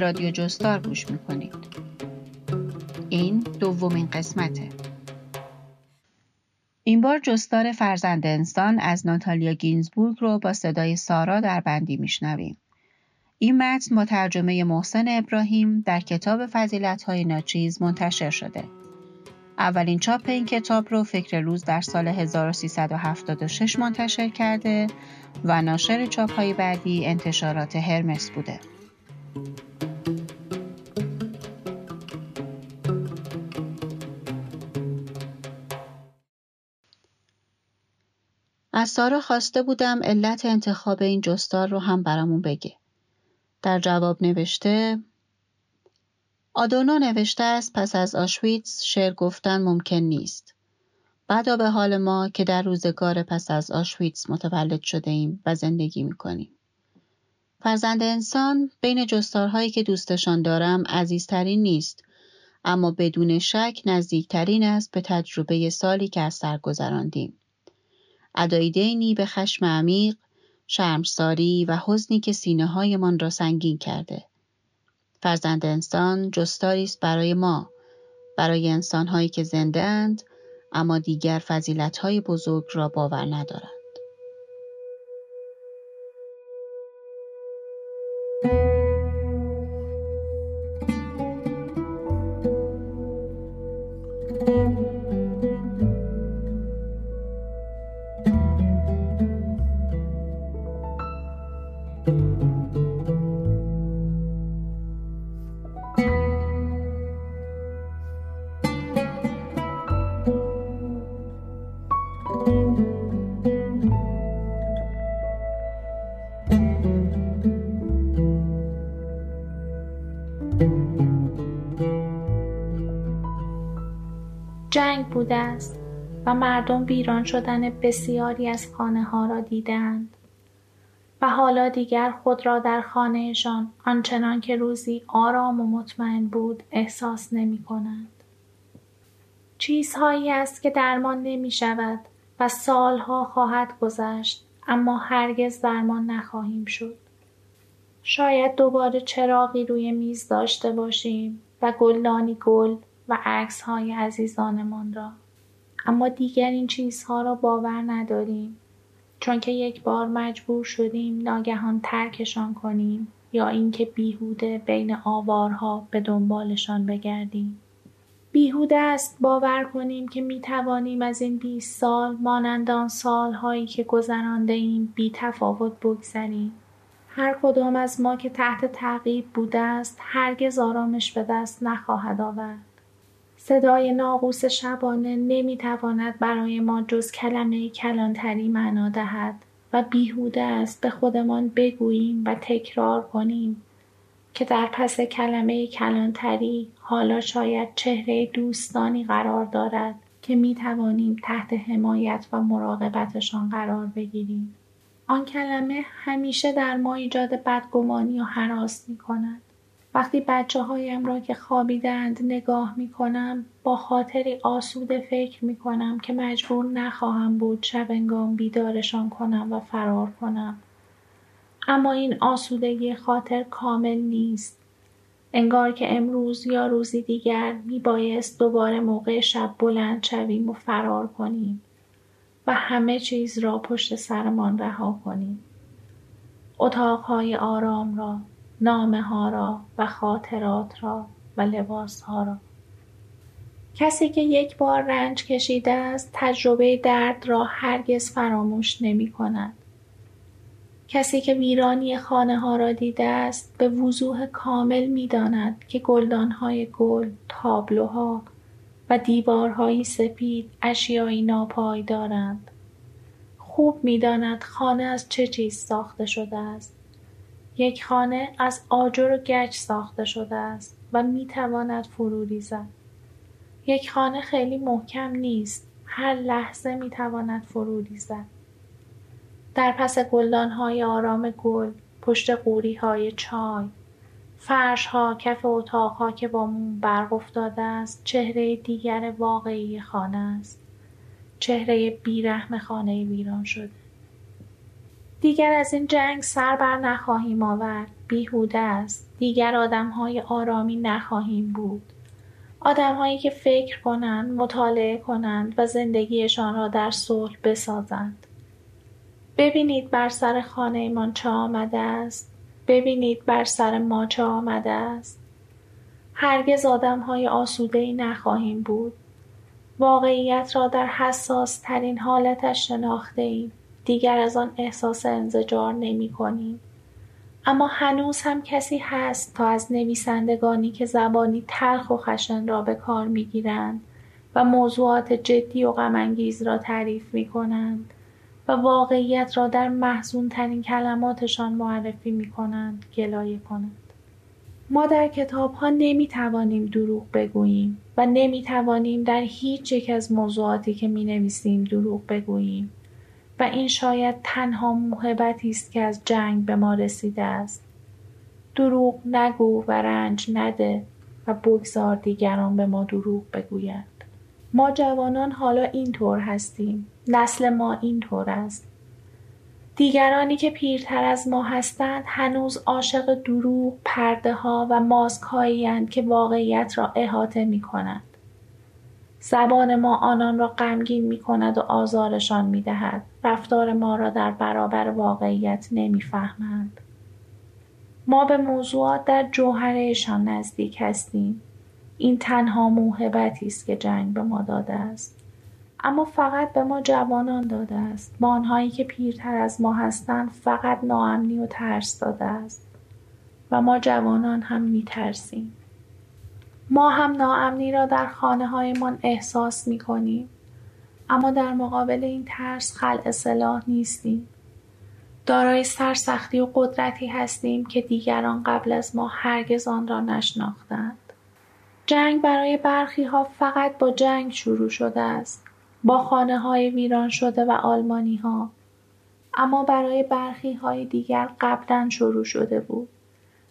رادیو جستار گوش می‌کنید. این دومین قسمته. این بار جستار فرزند انسان از ناتالیا گینزبورگ رو با صدای سارا در بندی میشنویم. این متن با ترجمه محسن ابراهیم در کتاب فضیلت های ناچیز منتشر شده. اولین چاپ این کتاب رو فکر روز در سال 1376 منتشر کرده و ناشر چاپ های بعدی انتشارات هرمس بوده. از سارا خواسته بودم علت انتخاب این جستار رو هم برامون بگه. در جواب نوشته آدونو نوشته است پس از آشویتس شعر گفتن ممکن نیست. بعدا به حال ما که در روزگار پس از آشویتس متولد شده ایم و زندگی می کنیم. فرزند انسان بین جستارهایی که دوستشان دارم عزیزترین نیست اما بدون شک نزدیکترین است به تجربه سالی که از سر گذراندیم. ادای دینی به خشم عمیق، شرمساری و حزنی که سینه هایمان را سنگین کرده. فرزند انسان جستاری است برای ما برای انسانهایی که زنده اند اما دیگر فضیلتهای بزرگ را باور ندارند جنگ بوده است و مردم ویران شدن بسیاری از خانه ها را دیدند و حالا دیگر خود را در خانهشان آنچنان که روزی آرام و مطمئن بود احساس نمی کنند. چیزهایی است که درمان نمی شود و سالها خواهد گذشت اما هرگز درمان نخواهیم شد. شاید دوباره چراغی روی میز داشته باشیم و گلدانی گل و عکس های عزیزانمان را اما دیگر این چیزها را باور نداریم چون که یک بار مجبور شدیم ناگهان ترکشان کنیم یا اینکه بیهوده بین آوارها به دنبالشان بگردیم. بیهوده است باور کنیم که می توانیم از این 20 سال مانند آن سالهایی که گذرانده ایم بی تفاوت بگذریم. هر کدام از ما که تحت تعقیب بوده است هرگز آرامش به دست نخواهد آورد. صدای ناقوس شبانه نمی‌تواند برای ما جز کلمه کلانتری معنا دهد و بیهوده است به خودمان بگوییم و تکرار کنیم که در پس کلمه کلانتری حالا شاید چهره دوستانی قرار دارد که می توانیم تحت حمایت و مراقبتشان قرار بگیریم. آن کلمه همیشه در ما ایجاد بدگمانی و حراس می کند. وقتی بچه هایم را که خوابیدند نگاه می کنم با خاطری آسوده فکر می کنم که مجبور نخواهم بود شبنگام بیدارشان کنم و فرار کنم. اما این آسودگی خاطر کامل نیست. انگار که امروز یا روزی دیگر می بایست دوباره موقع شب بلند شویم و فرار کنیم و همه چیز را پشت سرمان رها کنیم. اتاقهای آرام را نامه ها را و خاطرات را و لباس ها را کسی که یک بار رنج کشیده است تجربه درد را هرگز فراموش نمی کند. کسی که ویرانی خانه ها را دیده است به وضوح کامل می داند که گلدان های گل، تابلوها و دیوارهایی سپید اشیایی ناپای دارند. خوب می داند خانه از چه چیز ساخته شده است. یک خانه از آجر و گچ ساخته شده است و می تواند فرو ریزد. یک خانه خیلی محکم نیست. هر لحظه می تواند فرو ریزد. در پس گلدان های آرام گل، پشت قوری های چای، فرش ها کف اتاق ها که با موم برق افتاده است چهره دیگر واقعی خانه است چهره بیرحم خانه ویران شده دیگر از این جنگ سر بر نخواهیم آورد بیهوده است. دیگر آدمهای آرامی نخواهیم بود. آدمهایی که فکر کنند مطالعه کنند و زندگیشان را در صلح بسازند. ببینید بر سر خانهمان چه آمده است. ببینید بر سر ما چه آمده است. هرگز آدمهای ای نخواهیم بود. واقعیت را در حساس ترین حالتش شناخته ایم. دیگر از آن احساس انزجار نمی کنیم. اما هنوز هم کسی هست تا از نویسندگانی که زبانی تلخ و خشن را به کار می گیرند و موضوعات جدی و غمانگیز را تعریف می کنند و واقعیت را در محزون ترین کلماتشان معرفی می کنند گلایه کنند. ما در کتاب ها نمی توانیم دروغ بگوییم و نمی توانیم در هیچ یک از موضوعاتی که می نویسیم دروغ بگوییم و این شاید تنها موهبتی است که از جنگ به ما رسیده است. دروغ نگو و رنج نده و بگذار دیگران به ما دروغ بگویند. ما جوانان حالا اینطور هستیم. نسل ما اینطور است. دیگرانی که پیرتر از ما هستند هنوز عاشق دروغ، پرده ها و ماسک که واقعیت را احاطه می کنند. زبان ما آنان را غمگین می کند و آزارشان می دهد. رفتار ما را در برابر واقعیت نمی‌فهمند. ما به موضوعات در جوهرهشان نزدیک هستیم. این تنها موهبتی است که جنگ به ما داده است. اما فقط به ما جوانان داده است با آنهایی که پیرتر از ما هستند فقط ناامنی و ترس داده است و ما جوانان هم میترسیم ما هم ناامنی را در خانه هایمان احساس می کنیم اما در مقابل این ترس خلع سلاح نیستیم دارای سرسختی و قدرتی هستیم که دیگران قبل از ما هرگز آن را نشناختند جنگ برای برخی ها فقط با جنگ شروع شده است با خانه های ویران شده و آلمانی ها. اما برای برخی های دیگر قبلا شروع شده بود.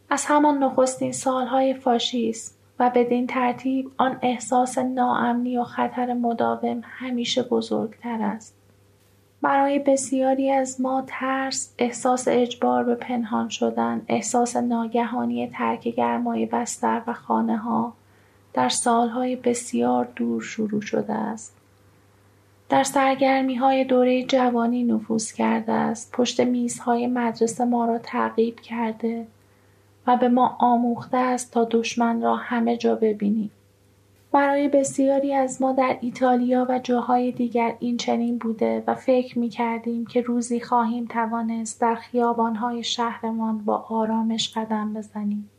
از همان نخستین سالهای فاشیسم و بدین ترتیب آن احساس ناامنی و خطر مداوم همیشه بزرگتر است. برای بسیاری از ما ترس، احساس اجبار به پنهان شدن، احساس ناگهانی ترک گرمای بستر و خانه ها در سالهای بسیار دور شروع شده است. در سرگرمی های دوره جوانی نفوذ کرده است پشت میزهای مدرسه ما را تعقیب کرده و به ما آموخته است تا دشمن را همه جا ببینیم برای بسیاری از ما در ایتالیا و جاهای دیگر این چنین بوده و فکر می کردیم که روزی خواهیم توانست در خیابانهای شهرمان با آرامش قدم بزنیم.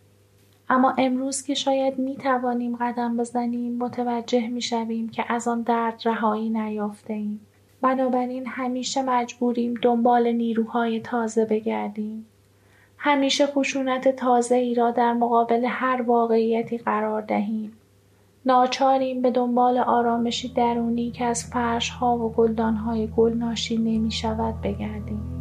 اما امروز که شاید می توانیم قدم بزنیم متوجه می شویم که از آن درد رهایی نیافته ایم. بنابراین همیشه مجبوریم دنبال نیروهای تازه بگردیم. همیشه خشونت تازه ای را در مقابل هر واقعیتی قرار دهیم. ناچاریم به دنبال آرامشی درونی که از فرش ها و گلدان های گل ناشی نمی شود بگردیم.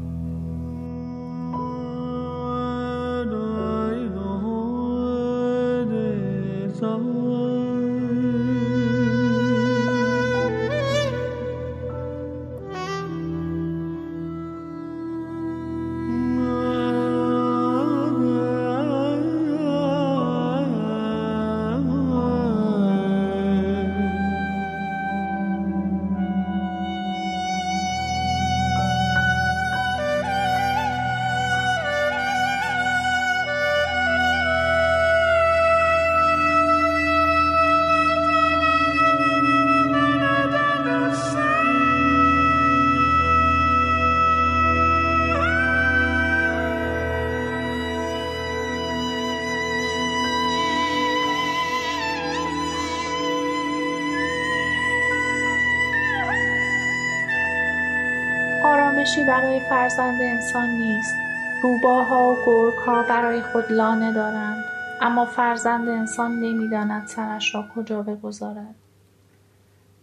برای فرزند انسان نیست. روباها و گرگها برای خود لانه دارند. اما فرزند انسان نمی‌داند سرش را کجا بگذارد.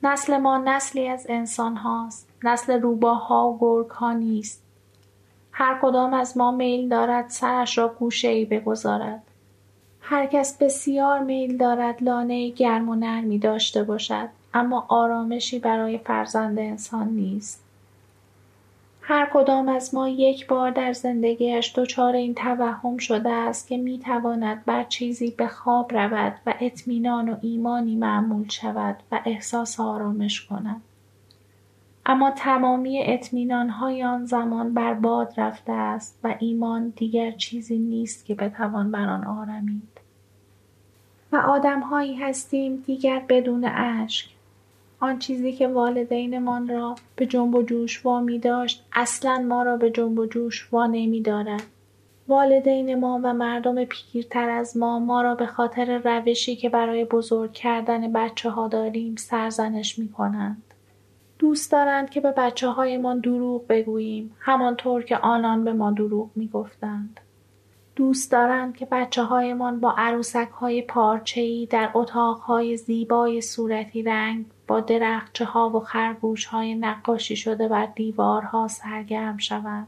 نسل ما نسلی از انسان هاست. نسل روباها و گرگ ها نیست. هر کدام از ما میل دارد سرش را گوشه ای بگذارد. هر کس بسیار میل دارد لانه گرم و نرمی داشته باشد. اما آرامشی برای فرزند انسان نیست. هر کدام از ما یک بار در زندگیش دچار این توهم شده است که می تواند بر چیزی به خواب رود و اطمینان و ایمانی معمول شود و احساس آرامش کند. اما تمامی اطمینان های آن زمان بر باد رفته است و ایمان دیگر چیزی نیست که بتوان بر آن آرمید. و آدمهایی هستیم دیگر بدون اشک آن چیزی که والدینمان را به جنب و جوش وامی داشت اصلا ما را به جنب و جوش وا نمی دارد. والدین ما و مردم پیرتر از ما ما را به خاطر روشی که برای بزرگ کردن بچه ها داریم سرزنش می کنند. دوست دارند که به بچه هایمان دروغ بگوییم همانطور که آنان به ما دروغ می گفتند. دوست دارند که بچه هایمان با عروسک های پارچه‌ای در اتاق های زیبای صورتی رنگ با درخچه ها و خرگوش های نقاشی شده بر دیوارها سرگرم شوند.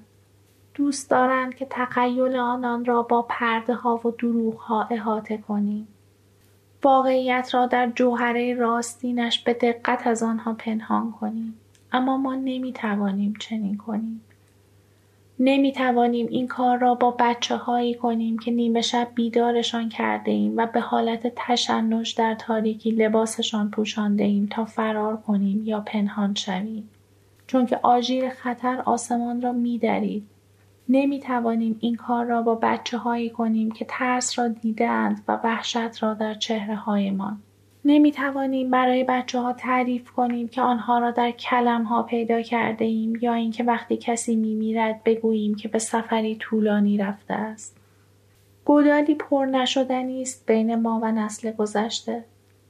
دوست دارند که تخیل آنان را با پرده ها و دروغ ها احاطه کنیم. واقعیت را در جوهره راستینش به دقت از آنها پنهان کنیم. اما ما نمی توانیم چنین کنیم. نمی توانیم این کار را با بچه هایی کنیم که نیمه شب بیدارشان کرده ایم و به حالت تشنج در تاریکی لباسشان پوشانده ایم تا فرار کنیم یا پنهان شویم. چون که آژیر خطر آسمان را می درید. نمی توانیم این کار را با بچه هایی کنیم که ترس را دیدند و وحشت را در چهره هایمان. نمی توانیم برای بچه ها تعریف کنیم که آنها را در کلم ها پیدا کرده ایم یا اینکه وقتی کسی می میرد بگوییم که به سفری طولانی رفته است. گودالی پر نشدنی است بین ما و نسل گذشته.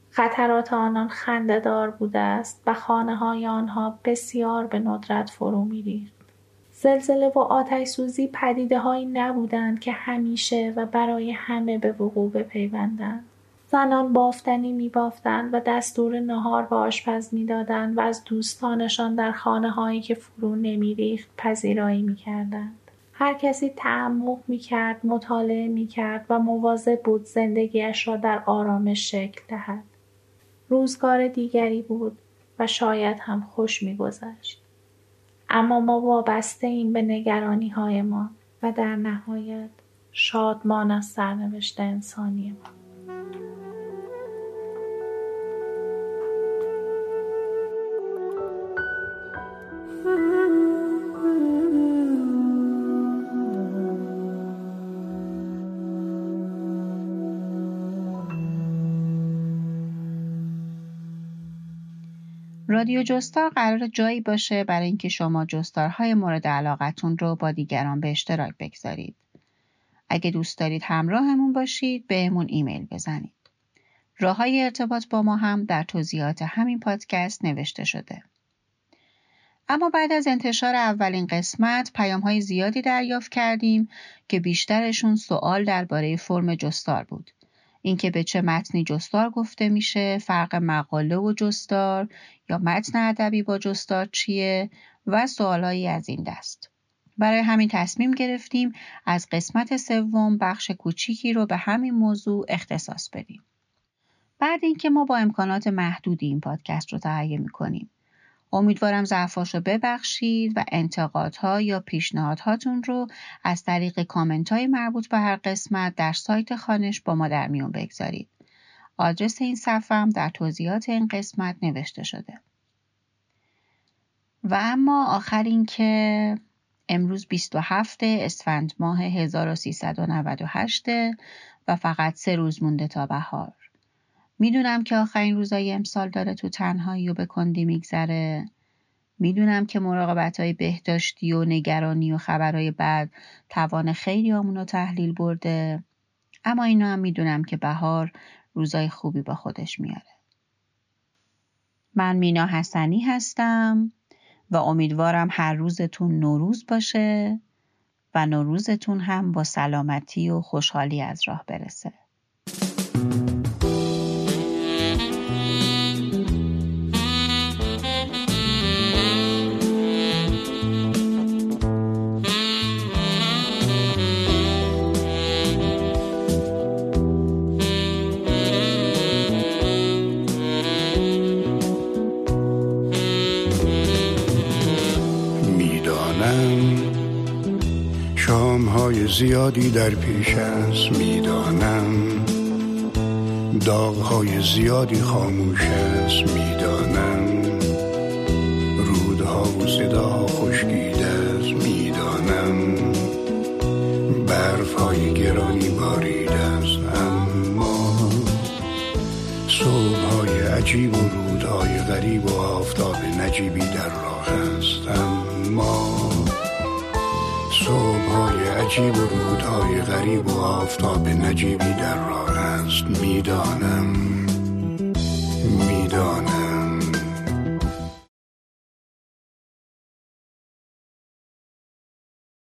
خطرات آنان خندهدار بوده است و خانه های آنها بسیار به ندرت فرو می ریخت. زلزله و آتش سوزی پدیده هایی نبودند که همیشه و برای همه به وقوع بپیوندند. زنان بافتنی می بافتند و دستور نهار به آشپز می دادند و از دوستانشان در خانه هایی که فرو نمی ریخت پذیرایی می کردند. هر کسی تعمق می کرد، مطالعه می کرد و مواظب بود زندگیش را در آرامش شکل دهد. روزگار دیگری بود و شاید هم خوش می گذشت. اما ما وابسته این به نگرانی های ما و در نهایت شادمان از سرنوشت انسانی ما. رادیو جستار قرار جایی باشه برای اینکه شما جستارهای مورد علاقتون رو با دیگران به اشتراک بگذارید. اگه دوست دارید همراهمون باشید بهمون ایمیل بزنید. راه های ارتباط با ما هم در توضیحات همین پادکست نوشته شده. اما بعد از انتشار اولین قسمت پیام های زیادی دریافت کردیم که بیشترشون سوال درباره فرم جستار بود. اینکه به چه متنی جستار گفته میشه، فرق مقاله و جستار یا متن ادبی با جستار چیه و سوالایی از این دست. برای همین تصمیم گرفتیم از قسمت سوم بخش کوچیکی رو به همین موضوع اختصاص بدیم. بعد اینکه ما با امکانات محدودی این پادکست رو تهیه می‌کنیم امیدوارم ضعفاش رو ببخشید و انتقادها یا پیشنهادهاتون رو از طریق کامنت های مربوط به هر قسمت در سایت خانش با ما در میون بگذارید. آدرس این صفحه هم در توضیحات این قسمت نوشته شده. و اما آخر این که امروز 27 اسفند ماه 1398 و فقط سه روز مونده تا بهار. می‌دونم که آخرین روزای امسال داره تو تنهایی و به کندی میگذره. می‌دونم که مراقبت های بهداشتی و نگرانی و خبرهای بد توان خیلی رو تحلیل برده. اما اینا هم می‌دونم که بهار روزای خوبی با خودش میاره. من مینا حسنی هستم و امیدوارم هر روزتون نوروز باشه و نوروزتون هم با سلامتی و خوشحالی از راه برسه. زیادی در پیش است می‌دانم. های زیادی خاموش است می‌دانم. رودها و صداها خشکیده است می‌دانم. برف های گرانی بارید است اما صبح های عجیب و رودهای غریب و آفتاب نجیبی در راه است اما صبح های عجیب و رودهای غریب و آفتاب نجیبی در راه است می‌دانم. می‌دانم.